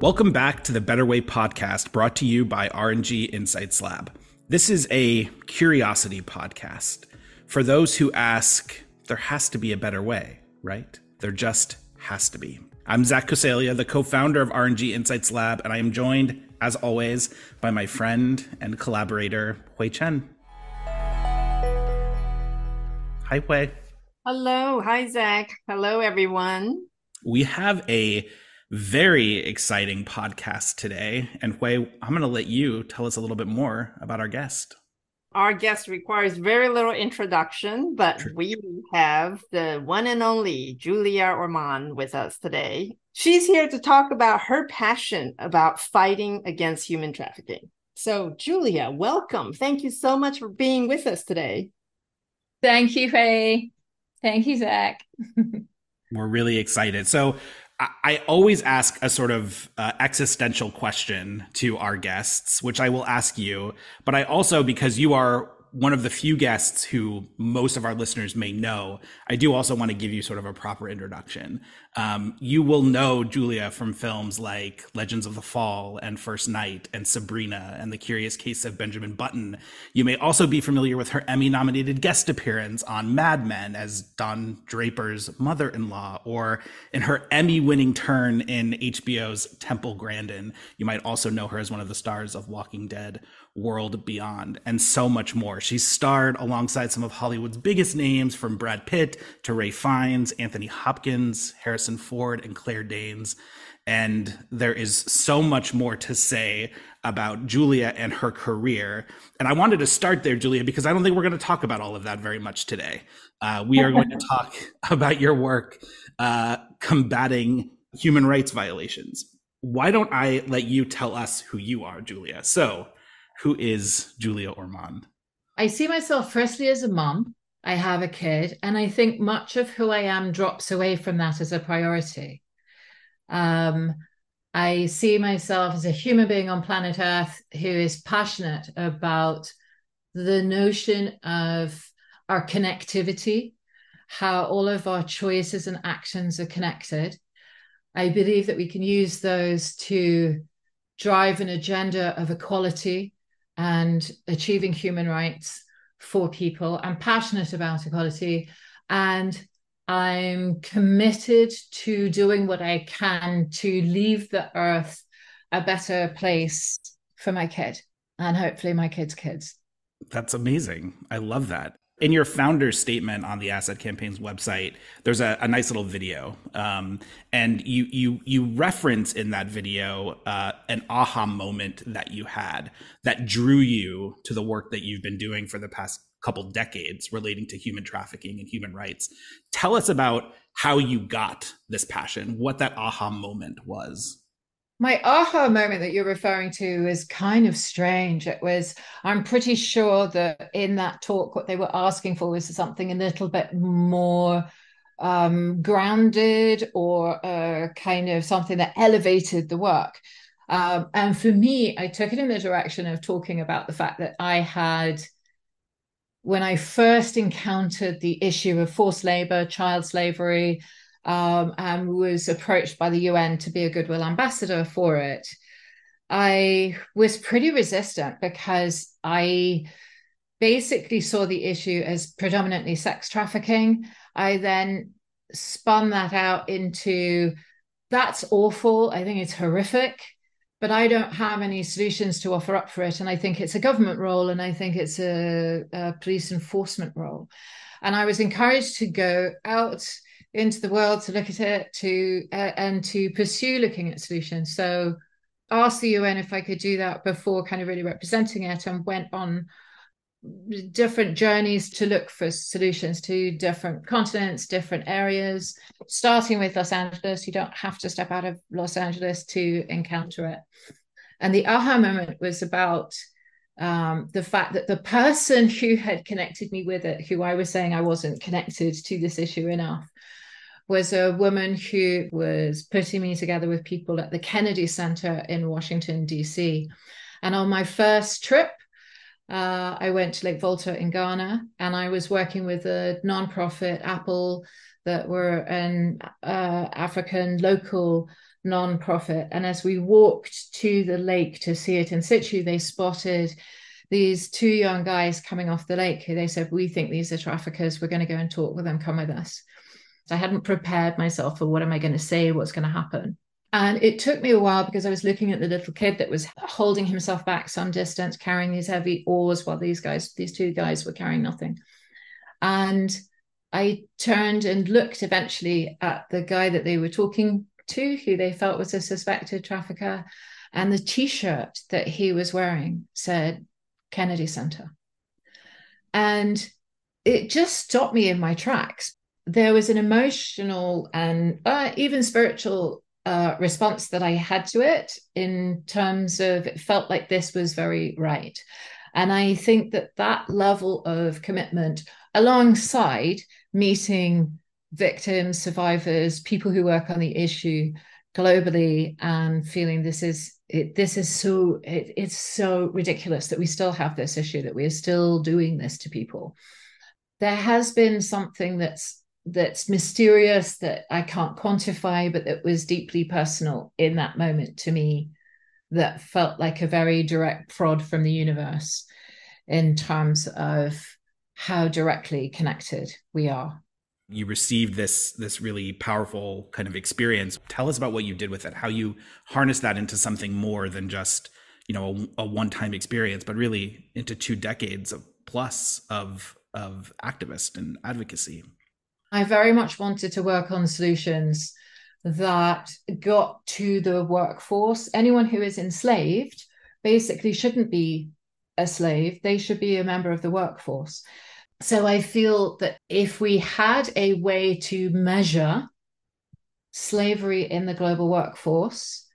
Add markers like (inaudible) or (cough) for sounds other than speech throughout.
Welcome back to the Better Way podcast brought to you by R&G Insights Lab. This is a curiosity podcast for those who ask, there has to be a better way, right? There just has to be. I'm Zach Coseglia, the co founder of R&G Insights Lab, and I am joined, as always, by my friend and collaborator, Hui Chen. Hi, Hui. Hello. Hi, Zach. Hello, everyone. We have a very exciting podcast today. And Hui, I'm going to let you tell us a little bit more about our guest. Our guest requires very little introduction, but True. we have the one and only Julia Ormond with us today. She's here to talk about her passion about fighting against human trafficking. So, Julia, welcome. Thank you so much for being with us today. Thank you, Faye. Thank you, Zach. (laughs) We're really excited. So, I always ask a sort of uh, existential question to our guests, which I will ask you. But I also, because you are one of the few guests who most of our listeners may know, I do also want to give you sort of a proper introduction. Um, you will know Julia from films like Legends of the Fall and First Knight and Sabrina and The Curious Case of Benjamin Button. You may also be familiar with her Emmy nominated guest appearance on Mad Men as Don Draper's mother in law, or in her Emmy winning turn in HBO's Temple Grandin. You might also know her as one of the stars of Walking Dead World Beyond, and so much more. She's starred alongside some of Hollywood's biggest names from Brad Pitt to Ralph Fiennes, Anthony Hopkins, Harrison Ford, and Claire Danes. And there is so much more to say about Julia and her career. And I wanted to start there, Julia, because I don't think we're going to talk about all of that very much today. Uh, we are going to talk (laughs) about your work uh, combating human rights violations. Why don't I let you tell us who you are, Julia? So, who is Julia Ormond? I see myself firstly as a mom. I have a kid, and I think much of who I am drops away from that as a priority. Um, I see myself as a human being on planet Earth who is passionate about the notion of our connectivity, how all of our choices and actions are connected. I believe that we can use those to drive an agenda of equality, and achieving human rights for people. I'm passionate about equality and I'm committed to doing what I can to leave the earth a better place for my kid and hopefully my kids' kids. That's amazing. I love that in your founder's statement on the Asset Campaign's website, there's a, a nice little video, um, and you you you reference in that video uh, an aha moment that you had that drew you to the work that you've been doing for the past couple decades relating to human trafficking and human rights. Tell us about how you got this passion, what that aha moment was my aha moment that you're referring to is kind of strange. It was, I'm pretty sure that in that talk, what they were asking for was something a little bit more um, grounded or uh, kind of something that elevated the work. Um, and for me, I took it in the direction of talking about the fact that I had, when I first encountered the issue of forced labor, child slavery, um, and was approached by the UN to be a goodwill ambassador for it. I was pretty resistant because I basically saw the issue as predominantly sex trafficking. I then spun that out into that's awful. I think it's horrific, but I don't have any solutions to offer up for it. And I think it's a government role and I think it's a, a police enforcement role. And I was encouraged to go out into the world to look at it to uh, and to pursue looking at solutions. So asked the un if i could do that before kind of really representing it and went on different journeys to look for solutions to different continents different areas. Starting with los angeles you don't have to step out of los angeles to encounter it. And the aha moment was about um, the fact that the person (laughs) who had connected me with it, who I was saying I wasn't connected to this issue enough, was a woman who was putting me together with people at the Kennedy Center in Washington, D.C. And on my first trip, uh, I went to Lake Volta in Ghana and I was working with a nonprofit, Apple, that were an uh, African local non-profit. And as we walked to the lake to see it in situ, they spotted these two young guys coming off the lake who they said, We think these are traffickers. We're going to go and talk with them. Come with us. So I hadn't prepared myself for what am I going to say, what's going to happen. And it took me a while because I was looking at the little kid that was holding himself back some distance, carrying these heavy oars while these guys, these two guys were carrying nothing. And I turned and looked eventually at the guy that they were talking to, who they felt was a suspected trafficker. And the t shirt that he was wearing said Kennedy Center. And it just stopped me in my tracks. There was an emotional and uh, even spiritual uh, response that I had to it in terms of it felt like this was very right. And I think that that level of commitment, alongside meeting victims, survivors, people who work on the issue globally, and feeling this is it, this is so it, it's so ridiculous that we still have this issue that we are still doing this to people. There has been something that's that's mysterious that I can't quantify, but that was deeply personal in that moment to me, that felt like a very direct prod from the universe in terms of how directly connected we are. You received this this really powerful kind of experience. Tell us about what you did with it, how you harnessed that into something more than just you know a, a one time experience, but really into two decades of plus of of activist and advocacy. I very much wanted to work on solutions that got to the workforce. Anyone who is enslaved basically shouldn't be a slave, they should be a member of the workforce. So I feel that if we had a way to measure slavery in the global workforce,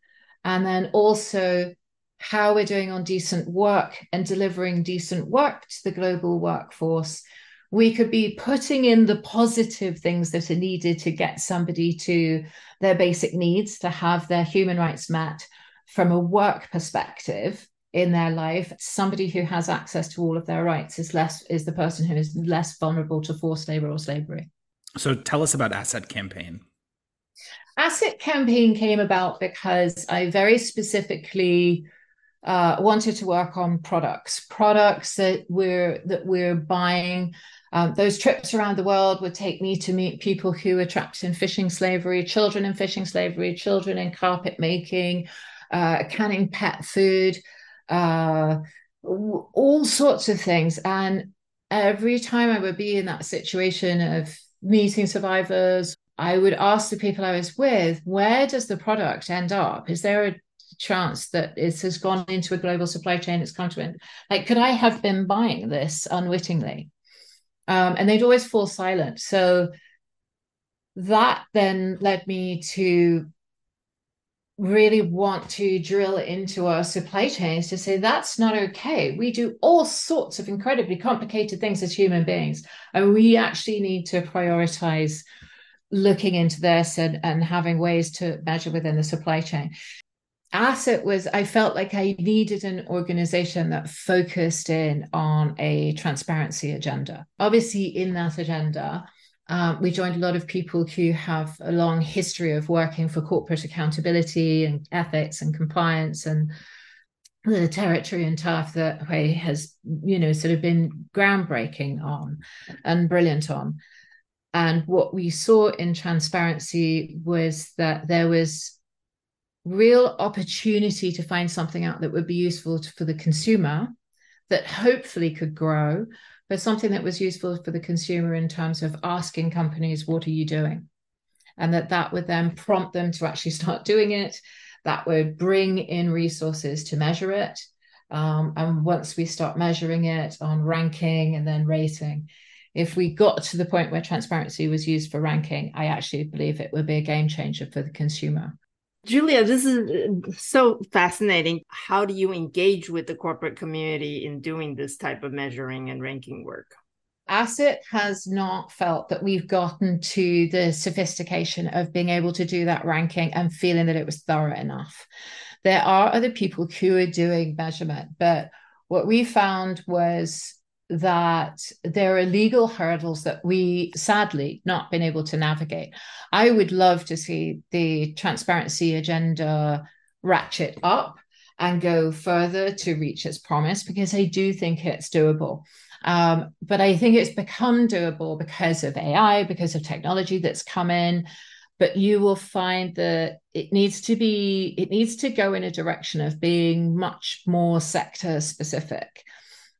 and then also how we're doing on decent work and delivering decent work to the global workforce, we could be putting in the positive things that are needed to get somebody to their basic needs to have their human rights met from a work perspective in their life. Somebody who has access to all of their rights is less is the person who is less vulnerable to forced labor or slavery. So tell us about asset campaign. Asset campaign came about because i very specifically uh, wanted to work on products products that we're that we're buying um, those trips around the world would take me to meet people who were trapped in fishing slavery, children in fishing slavery, children in carpet making, uh, canning pet food, uh, all sorts of things. And every time I would be in that situation of meeting survivors, I would ask the people I was with, where does the product end up? Is there a chance that it has gone into a global supply chain? It's come to an like, could I have been buying this unwittingly? Um, and they'd always fall silent. So that then led me to really want to drill into our supply chains to say that's not okay. We do all sorts of incredibly complicated things as human beings, and we actually need to prioritize looking into this and, and having ways to measure within the supply chain. Asset was, I felt like I needed an organization that focused in on a transparency agenda. Obviously, in that agenda, um, we joined a lot of people who have a long history of working for corporate accountability and ethics and compliance and the territory and tough that Hui has, you know, sort of been groundbreaking on and brilliant on. And what we saw in transparency was that there was real opportunity to find something out that would be useful to, for the consumer that hopefully could grow, but something that was useful for the consumer in terms of asking companies, what are you doing? And that that would then prompt them to actually start (laughs) doing it. That would bring in resources to measure it. Um, and once we start measuring it on ranking and then rating, if we got to the point where transparency was used for ranking, I actually believe it would be a game changer for the consumer. Julia, this is uh, so fascinating. How do you engage with the corporate community in doing this type of measuring and ranking work? Asset has not felt that we've gotten to the sophistication of being able to do that ranking and feeling that it was thorough enough. There are other people who are doing measurement, but what we found was that there are legal hurdles that we sadly not been able to navigate. I would love to see the transparency agenda ratchet up and go further to reach its promise because I do think it's doable. Um, but I think it's become doable because of AI, because of technology that's come in. But you will find that it needs to be, it needs to go in a direction of being much more sector specific.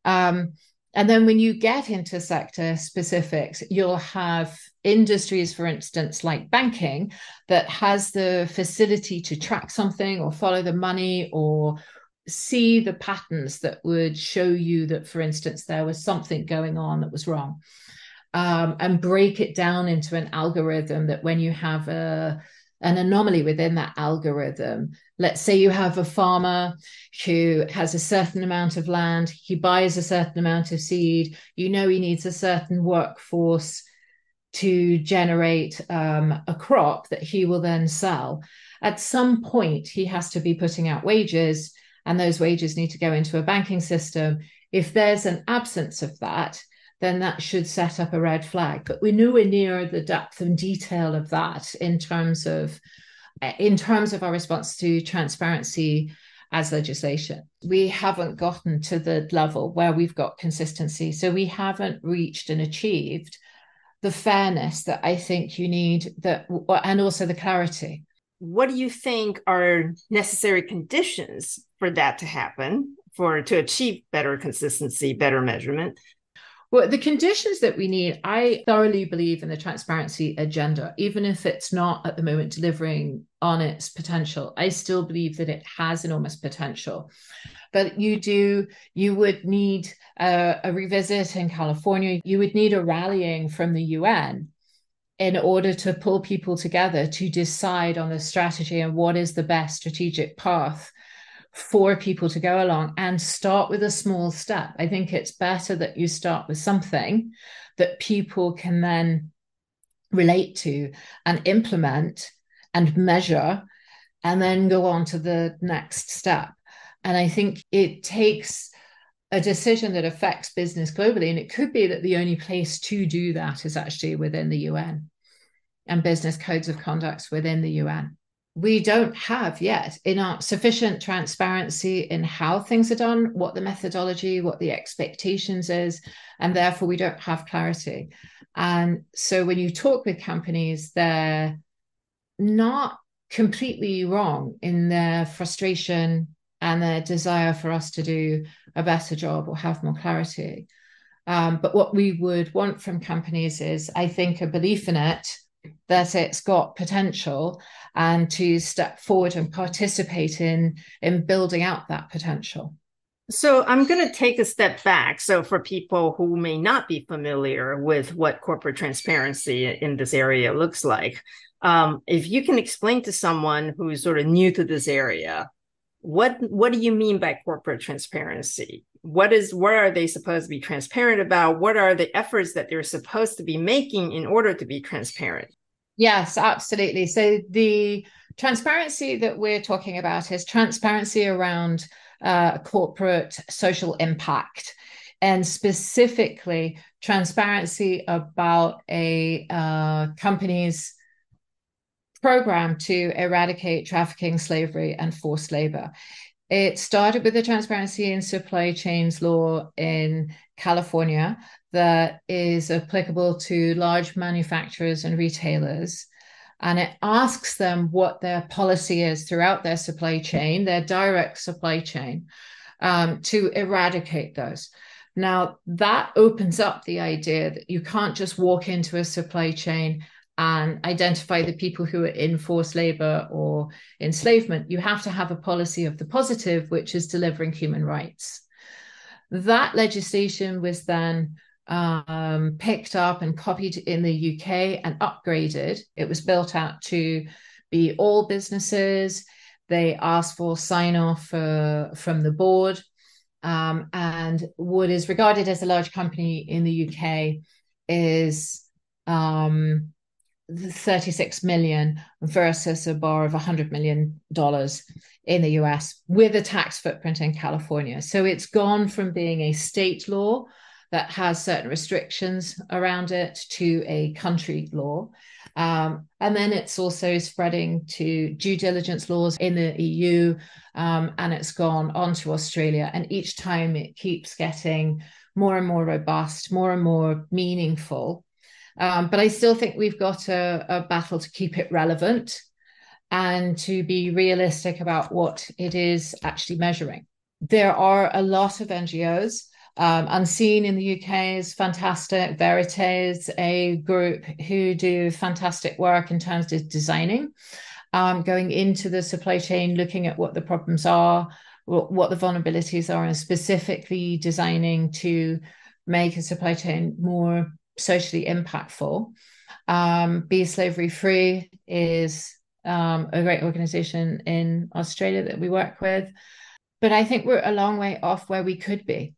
Um, and then when you get into sector specifics, you'll have industries, for instance, like banking, that has the facility to track something or follow the money or see the patterns that would show you that, for instance, there was something going on that was wrong. Um, and break it down into an algorithm that when you have a an anomaly within that algorithm. Let's say you have a farmer who has a certain amount of land, he buys a certain amount of seed, you know he needs a certain workforce to generate um, a crop that he will then sell. At some point, he has to be putting out wages, and those wages need to go into a banking system. If there's an absence of that, then that should set up a red flag. But we're nowhere near the depth and detail of that in terms of eh, in terms of our response to transparency as legislation. We haven't gotten to the level where we've got consistency. So we haven't reached and achieved the fairness that I think you need that and also the clarity. What do you think are necessary conditions for that to happen? For to achieve better consistency, better measurement, well, the conditions that we need, I thoroughly believe in the transparency agenda, even if it's not at the moment delivering on its potential. I still believe that it has enormous potential. But you do, you would need a, a revisit in California, you would need a rallying from the UN in order to pull people together to decide on the strategy and what is the best strategic path for people to go along and start with a small step. I think it's better that you start with something that people can then relate to and implement and measure and then go on to the next step. And I think it takes a decision that affects business globally. And it could be that the only place to do that is actually within the UN and business codes of conduct within the UN we don't have yet enough sufficient transparency in how things are done, what the methodology, what the expectations is, and therefore we don't have clarity. And so when you talk with companies, they're not completely wrong in their frustration and their desire for us to do a better job or have more clarity. Um, but what we would want from companies is, I think, a belief in it that it's got potential and to step forward and participate in in building out that potential. So i'm going to take a step back. So for people who may not be familiar with what corporate transparency in this area looks like um, if you can explain to someone who's sort of new to this area what what do you mean by corporate transparency what is what are they supposed to be transparent about? What are the efforts that they're supposed to be making in order to be transparent? Yes absolutely. So the transparency that we're talking about is transparency around uh, corporate social impact and specifically transparency about a uh, company's program to eradicate trafficking slavery and forced labor it started with the transparency in supply chains law in California that is applicable to large manufacturers and retailers. And it asks them what their policy is throughout their supply chain, their direct supply chain, um, to eradicate those. Now, that opens up the idea that you can't just walk into a supply chain and identify the people who are in forced labor or enslavement, you have to have a policy of the positive, which is delivering human rights. That legislation was then um, picked up and copied in the UK and upgraded. It was built out to be all businesses. They asked for sign off uh, from the board. Um, and what is regarded as a large company in the UK is um, 36 million versus a bar of 100 million dollars in the US with a tax footprint in California. So it's gone from being a state law that has certain restrictions around it to a country law. Um, and then it's also spreading to due diligence laws in the EU, um, and it's gone on to Australia. And each time it keeps getting more and more robust, more and more meaningful. Um, but I still think we've got a, a battle to keep it relevant and to be realistic about what it is actually measuring. There are a lot of NGOs. Um, Unseen in the UK is fantastic. Verite is a group who do fantastic work in terms of designing, um, going into the supply chain, looking at what the problems are, what the vulnerabilities are, and specifically designing to make a supply chain more socially impactful. Um, Be Slavery Free is um, a great organization in Australia that we work with. But I think we're a long way off where we could be.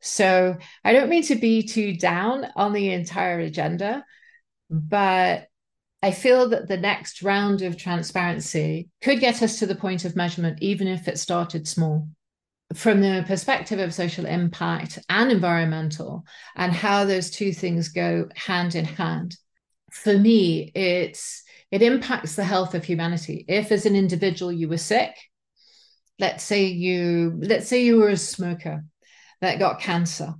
So I don't mean to be too down on the entire agenda, but I feel that the next round of transparency could get us to the point of measurement, even if it started small. From the perspective of social impact and environmental, and how those two things go hand in hand. For me, it's it impacts the health of humanity. If as an individual you were sick, let's say you let's say you were a smoker that got cancer.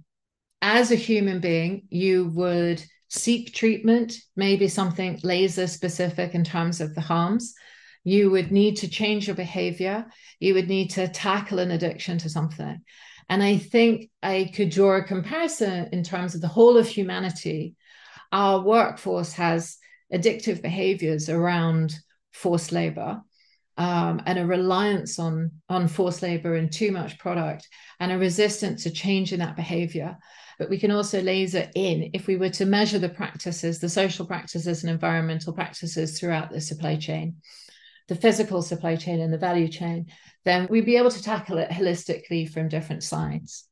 As a human being, you would seek treatment, maybe something laser specific in terms of the harms. You would need to change your behavior. You would need to tackle an addiction to something. And I think I could draw a comparison in terms of the whole of humanity. Our workforce has addictive behaviors around forced labor um, and a reliance on on forced labor and too much product and a resistance to changing that behavior but we can also laser in if we were to measure the practices the social practices and environmental practices throughout the supply chain the physical supply chain and the value chain then we'd be able to tackle it holistically from different sides.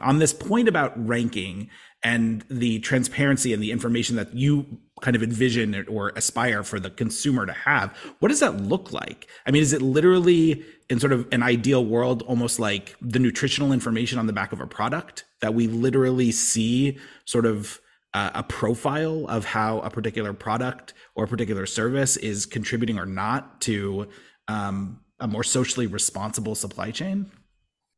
On this point about ranking and the transparency and the information that you kind of envision or aspire for the consumer to have what does that look like? I mean is it literally in sort of an ideal world almost like the nutritional information on the back of a product that we literally see sort of uh, a profile of how a particular product or a particular service is contributing or not to um, a more socially responsible supply chain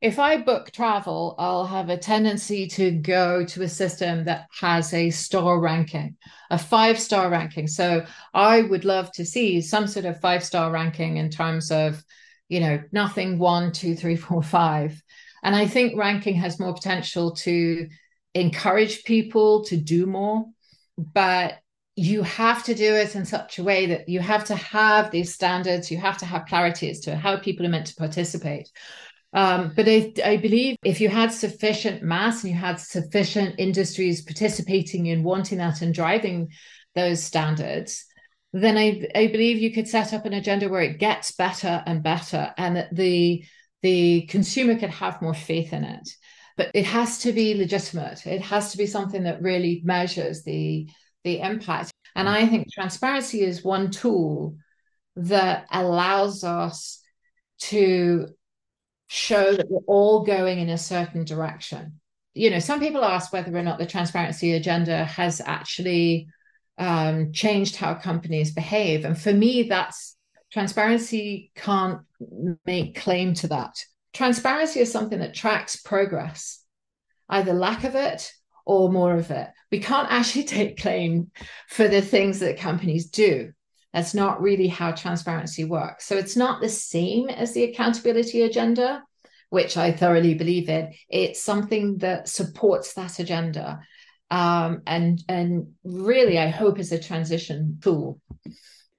if I book travel, I'll have a tendency to go to a system that has a star ranking, a five star ranking. So I would love to see some sort of five star ranking in terms of, you know, nothing one, two, three, four, five. And I think ranking has more potential to encourage people to do more. But you have to do it in such a way that you have to have these standards, you have to have clarity as to how people are meant to participate. Um, but I, I, believe if you had sufficient mass and you had sufficient industries participating in wanting that and driving those standards, then I, I believe you could set up an agenda where it gets better and better, and that the the consumer could have more faith in it. But it has to be legitimate. It has to be something that really measures the the impact. And I think transparency is one tool that allows us to show that we're all going in a certain direction. You know, some people ask whether or not the transparency agenda has actually um, changed how companies behave. And for me, that's transparency can't make claim to that. Transparency is something that tracks progress, either lack of it or more of it. We can't actually (laughs) take claim for the things that companies do. That's not really how transparency works. So it's not the same as the accountability agenda, which I thoroughly believe in. It's something that supports that agenda. Um, and and really, I hope is a transition tool.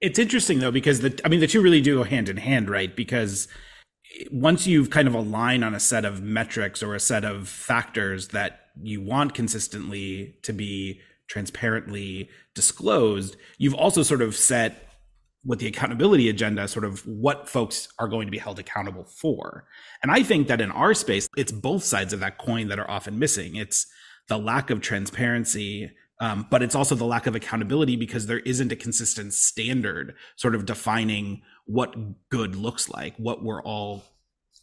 It's interesting though because the I mean the two really do go hand in hand, right? Because once you've kind of aligned on a set of metrics or a set of factors that you want consistently to be transparently disclosed, you've also sort of set with the accountability agenda, sort of what folks are going to be held accountable for. And I think that in our space, it's both sides of that coin that are often missing. It's the lack of transparency, um, but it's also the lack of accountability because there isn't a consistent standard sort of defining what good looks like, what we're all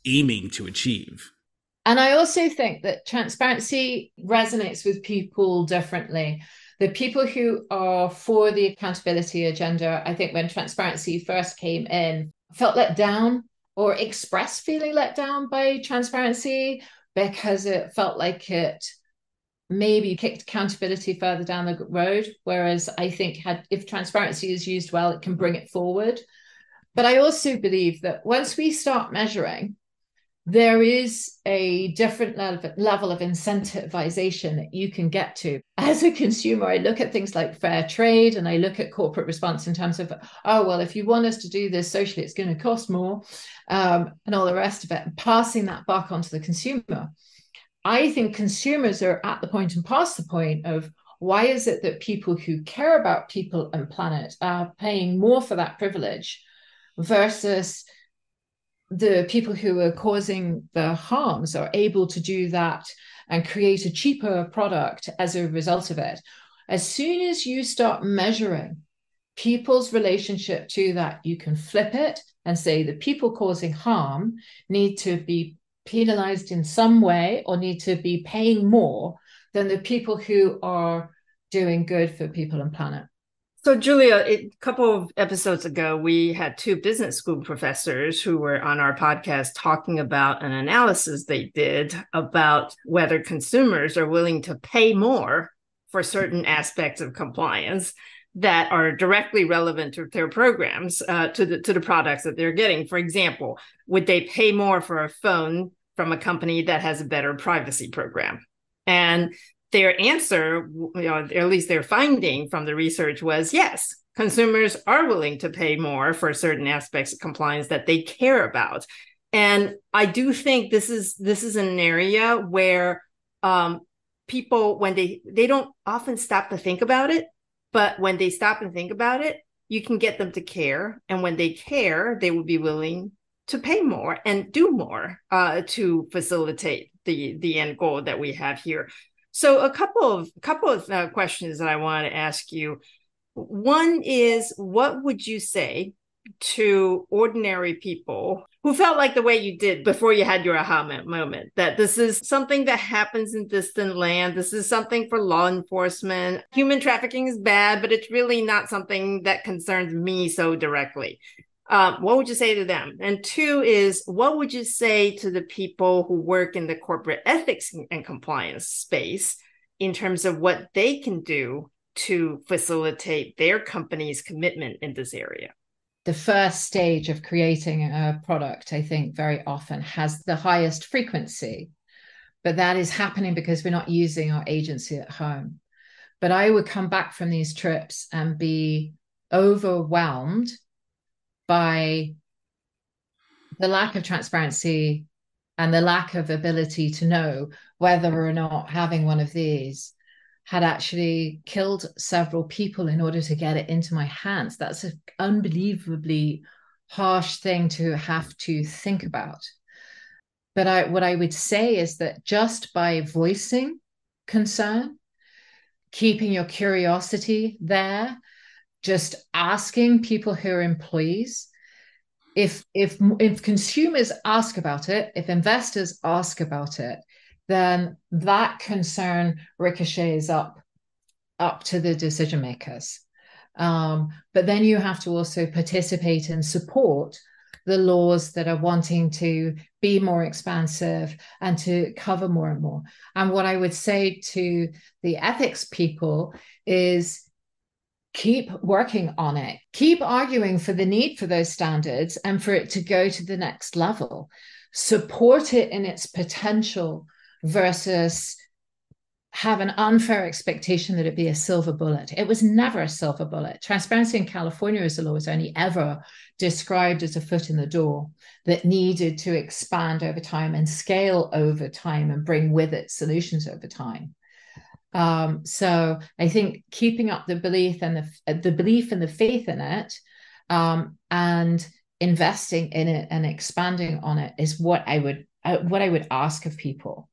aiming to achieve. And I also think that transparency resonates with people differently. The people who are for the accountability agenda, I think when transparency first came in, felt let down or expressed feeling let down by transparency because it felt like it maybe kicked accountability further down the road. Whereas I think had if transparency is used well, it can bring it forward. But I also believe that once we start measuring, there is a different level of incentivization that you can get to. As a consumer, I look at things like fair trade and I look at corporate response in terms of, oh, well, if you want us to do this socially, it's going to cost more um, and all the rest of it, and passing that back onto the consumer. I think consumers are at the point and past the point of why is it that people who care about people and planet are paying more for that privilege versus the people who are causing the harms are able to do that and create a cheaper product as a result of it. As soon as you start measuring people's relationship to that, you can flip it and say the people causing harm need to be penalized in some way or need to be paying more than the people who are doing good for people and planet. So, Julia, a couple of episodes ago, we had two business school professors who were on our podcast talking about an analysis they did about whether consumers are willing to pay more for certain aspects of compliance that are directly relevant to their programs, uh, to the to the products that they're getting. For example, would they pay more for a phone from a company that has a better privacy program? And their answer, you know, or at least their finding from the research was yes, consumers are willing to pay more for certain aspects of compliance that they care about. And I do think this is this is an area where um, people, when they they don't often stop to think about it, but when they stop and think about it, you can get them to care. And when they care, they will be willing to pay more and do more uh, to facilitate the the end goal that we have here. So a couple of couple of uh, questions that I want to ask you. One is, what would you say to ordinary people who felt like the way you did before you had your aha moment that this is something that happens in distant land this is something for law enforcement human trafficking is bad but it's really not something that concerns me so directly um, what would you say to them? And two is what would you say to the people who work in the corporate ethics and compliance space in terms of what they can do to facilitate their company's commitment in this area? The first stage of creating a product, I think, very often has the highest frequency, but that is happening because we're not using our agency at home. But I would come back from these trips and be overwhelmed by the lack of transparency and the lack of ability to know whether or not having one of these had actually killed several people in order to get it into my hands. That's an unbelievably harsh thing to have to think about. But I, what I would say is that just by voicing concern, keeping your curiosity there, just asking people who are employees. If if if consumers ask about it if investors ask about it then that concern ricochets up up to the decision makers. Um, but then you have to also participate and support the laws that are wanting to be more expansive and to cover more and more. And what i would say to the ethics people is keep working on it keep arguing for the need for those standards and for it to go to the next level support it in its potential versus have an unfair expectation that it be a silver bullet. It was never a silver bullet. Transparency in California as a law was only ever described as a foot in the door that needed to expand over time and scale over time and bring with it solutions over time. Um, so I think keeping up the belief and the the belief and the faith in it, um, and investing in it and expanding on it is what I would uh, what I would ask of people.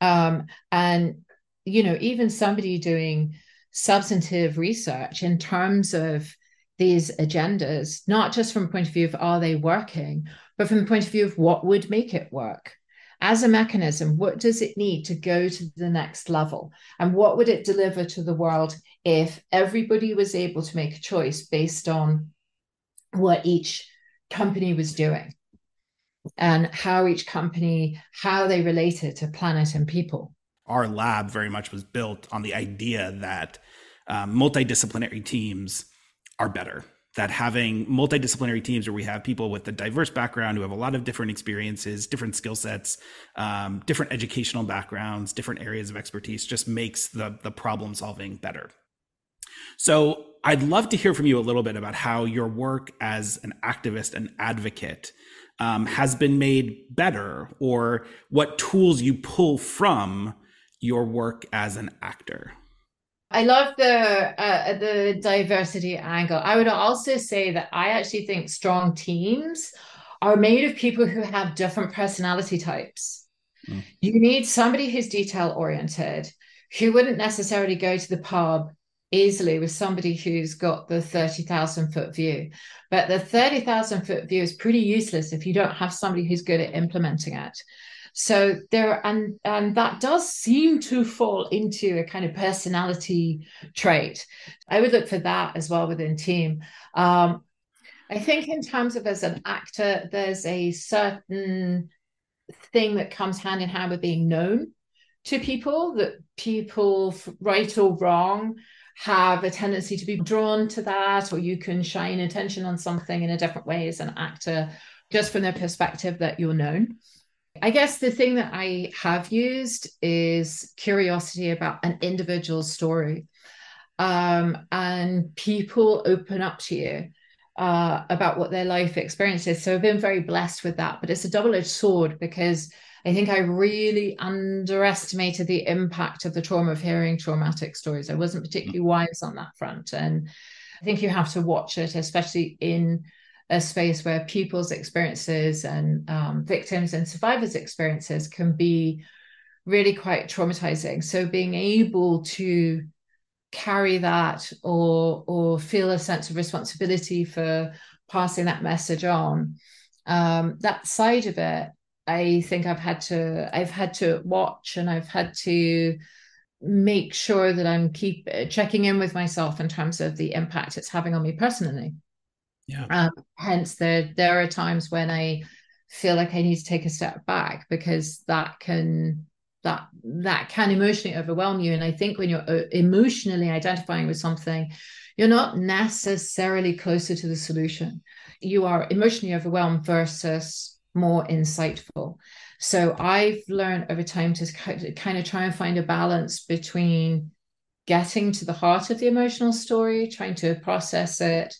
Um, and you know, even somebody doing substantive research in terms of these agendas, not just from a point of view of are they working, but from the point of view of what would make it work. As a mechanism, what does it need to go to the next level? And what would it deliver to the world if everybody was able to make a choice based on what each company was doing and how each company, how they related to planet and people? Our lab very much was built on the idea that um, multidisciplinary teams are better that having multidisciplinary teams where we have people with a diverse background who have a lot of different experiences, different skill sets, um, different educational backgrounds, different areas of expertise just makes the, the problem solving better. So I'd love to hear from you a little bit about how your work as an activist and advocate um, has been made better or what tools you pull from your work as an actor. I love the uh, the diversity angle. I would also say that I actually think strong teams are made of people who have different personality types. Mm. You need somebody who's detail oriented, who wouldn't necessarily go to the pub easily with somebody who's got the 30,000 foot view. But the 30,000 foot view is pretty useless if you don't have somebody who's good at implementing it. So there, and and that does seem to fall into a kind of personality trait. I would look for that as well within team. Um, I think in terms of as an actor, there's a certain thing that comes hand in hand with being known to people that people, right or wrong, have a tendency to be drawn to that, or you can shine attention on something in a different way as an actor, just from the perspective that you're known. I guess the thing that I have used is curiosity about an individual story. Um, and people open up to you uh, about what their life experience is. So I've been very blessed with that. But it's a double edged sword because I think I really underestimated the impact of the trauma of hearing traumatic stories. I wasn't particularly wise on that front. And I think you have to watch it, especially in a space where people's experiences and um, victims and survivors' experiences can be really quite traumatizing. So being able to carry that or or feel a sense of responsibility for passing that message on, um, that side of it, I think I've had to I've had to watch and I've had to make sure that I'm keep checking in with myself in terms of the impact it's having on me personally. Yeah. Um, hence, there there are times when I feel like I need to take a step back because that can that that can emotionally overwhelm you. And I think when you're uh, emotionally identifying with something, you're not necessarily closer to the solution. You are emotionally overwhelmed versus more insightful. So I've learned over time to kind of try and find a balance between getting to the heart of the emotional story, trying to process it,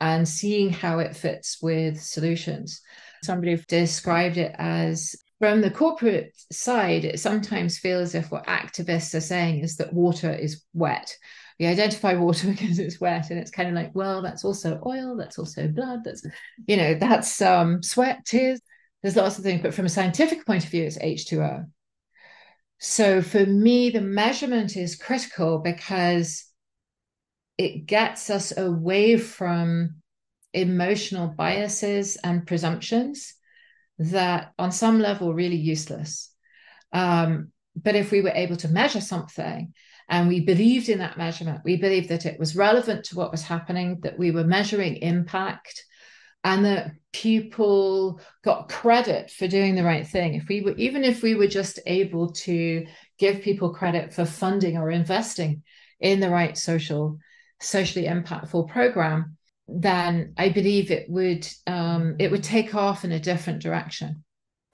and seeing how it fits with solutions. Somebody described it as from the corporate side, it sometimes feels as if what activists are saying is that water is wet. We identify water (laughs) because it's wet, and it's kind of like, well, that's also oil, that's also blood, that's, you know, that's um, sweat, tears. There's lots of things, but from a scientific point of view, it's H2O. So for me, the measurement is critical because it gets us away from emotional biases and presumptions that on some level really useless. Um, but if we were able to measure something and we believed in that measurement we believed that it was relevant to what was happening that we were measuring impact and that people got credit for doing the right thing. If we were even if we were just able to give people credit for funding or investing in the right social socially impactful program, then I believe it would um, it would take off in a different direction.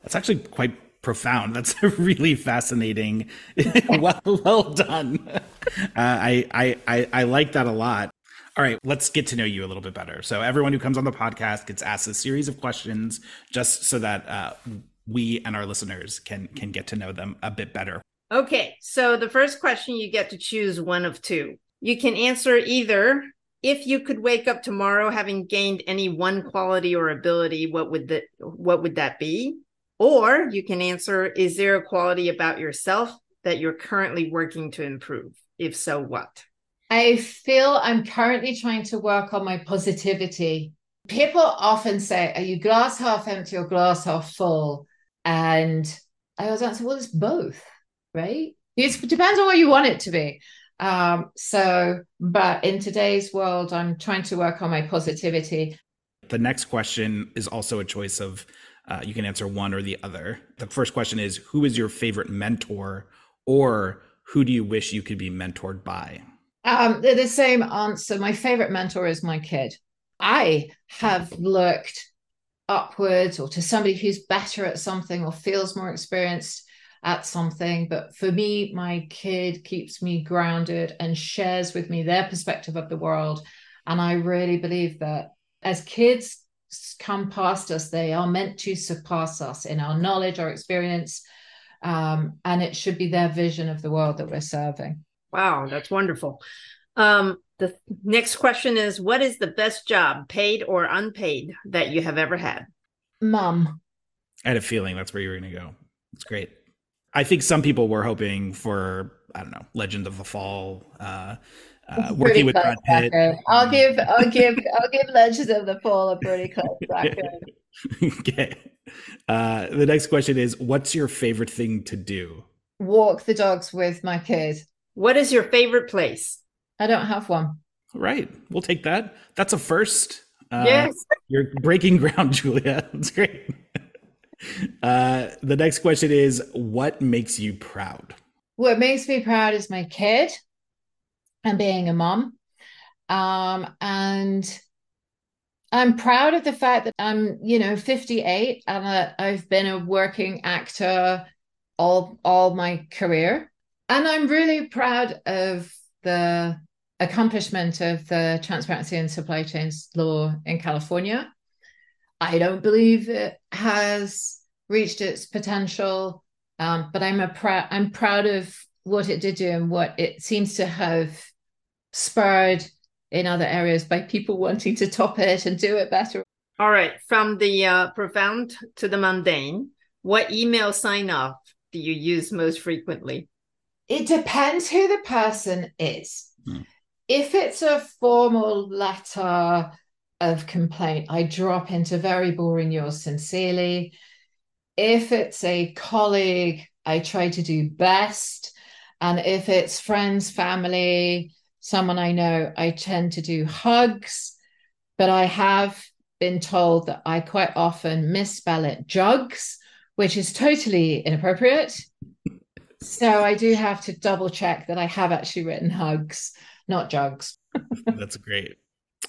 That's actually quite profound. That's (laughs) really fascinating. (laughs) well, well done. Uh, I, I I I like that a lot. All right, let's get to know you a little bit better. So everyone who comes on the podcast gets asked a series of questions, just so that uh, we and our listeners can can get to know them a bit better. Okay, so the first question you get to choose one of two. You can answer either if you could wake up tomorrow having gained any one quality or ability, what would that what would that be? Or you can answer, is there a quality about yourself that you're currently working to improve? If so, what? I feel I'm currently trying to work on my positivity. People often say, Are you glass half empty or glass half full? And I always answer, well, it's both, right? It depends on what you want it to be. Um, so, but in today's world, I'm trying to work on my positivity. The next question is also a choice of uh, you can answer one or the other. The first question is Who is your favorite mentor, or who do you wish you could be mentored by? Um, the same answer. My favorite mentor is my kid. I have looked upwards or to somebody who's better at something or feels more experienced at something. But for me, my kid keeps me grounded and shares with me their perspective of the world. And I really believe that as kids come past us, they are meant to surpass us in our knowledge, our experience. Um, and it should be their vision of the world that we're serving. Wow, that's wonderful. Um, the next question is What is the best job, paid or unpaid, that you have ever had? Mom. I had a feeling that's where you were going to go. It's great. I think some people were hoping for, I don't know, Legend of the Fall, uh, uh, working with Brad Pitt. I'll give, I'll give, I'll give Legends of the Fall a pretty close record. (laughs) okay. Uh, the next question is, what's your favorite thing to do? Walk the dogs with my kids. What is your favorite place? I don't have one. Right. We'll take that. That's a first. Uh, yes. You're breaking (laughs) ground, Julia. That's great. Uh, the next question is What makes you proud? What makes me proud is my kid and being a mom. Um, and I'm proud of the fact that I'm, you know, 58 and uh, I've been a working actor all all my career. And I'm really proud of the accomplishment of the transparency and supply chains law in California. I don't believe it has reached its potential, um, but I'm a proud I'm proud of what it did do and what it seems to have spurred in other areas by people wanting to top it and do it better. All right, from the uh, profound to the mundane, what email sign off do you use most frequently? It depends who the person is. Mm. If it's a formal letter of complaint, I drop into very boring yours sincerely. If it's a colleague, I try to do best. And if it's friends, family, someone I know, I tend to do hugs. But I have been told that I quite often misspell it jugs, which is totally inappropriate. So I do have to double check that I have actually written hugs not jugs. That's great.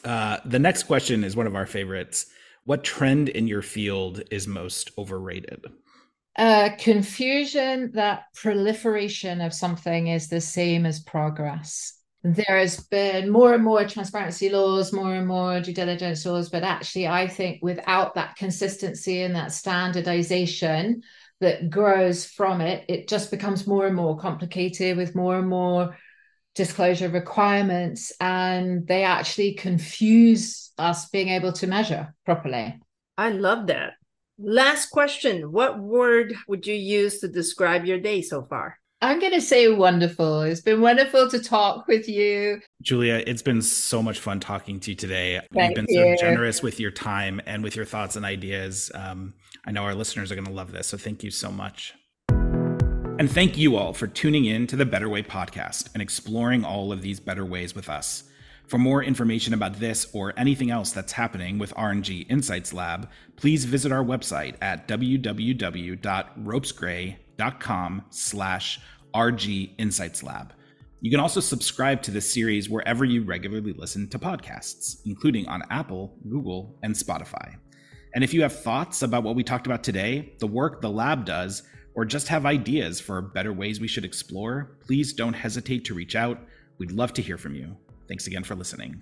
Uh, the next question is one of our favorites. What trend in your field is most overrated? Uh, confusion that proliferation of something is the same as progress. There has been more and more transparency laws, more and more due diligence laws, but actually, I think without that consistency and that standardization that grows from it, it just becomes more and more complicated with more and more disclosure requirements and they actually confuse us being able to measure properly. I love that. Last question What word would you use to describe your day so far? I'm going to say wonderful. It's been wonderful to talk with you. Julia, it's been so much fun talking to you today. Thank You've been you. so generous with your time and with your thoughts and ideas. Um, I know our listeners are going to love this. So thank you so much. And thank you all for tuning in to the Better Way podcast and exploring all of these better ways with us. For more information about this or anything else that's happening with R&G Insights Lab, please visit our website at www.ropesgray.com slash RG Insights Lab. You can also subscribe to this series wherever you regularly listen to podcasts, including on Apple, Google, and Spotify. And if you have thoughts about what we talked about today, the work the lab does, or just have ideas for better ways we should explore, please don't hesitate to reach out. We'd love to hear from you. Thanks again for listening.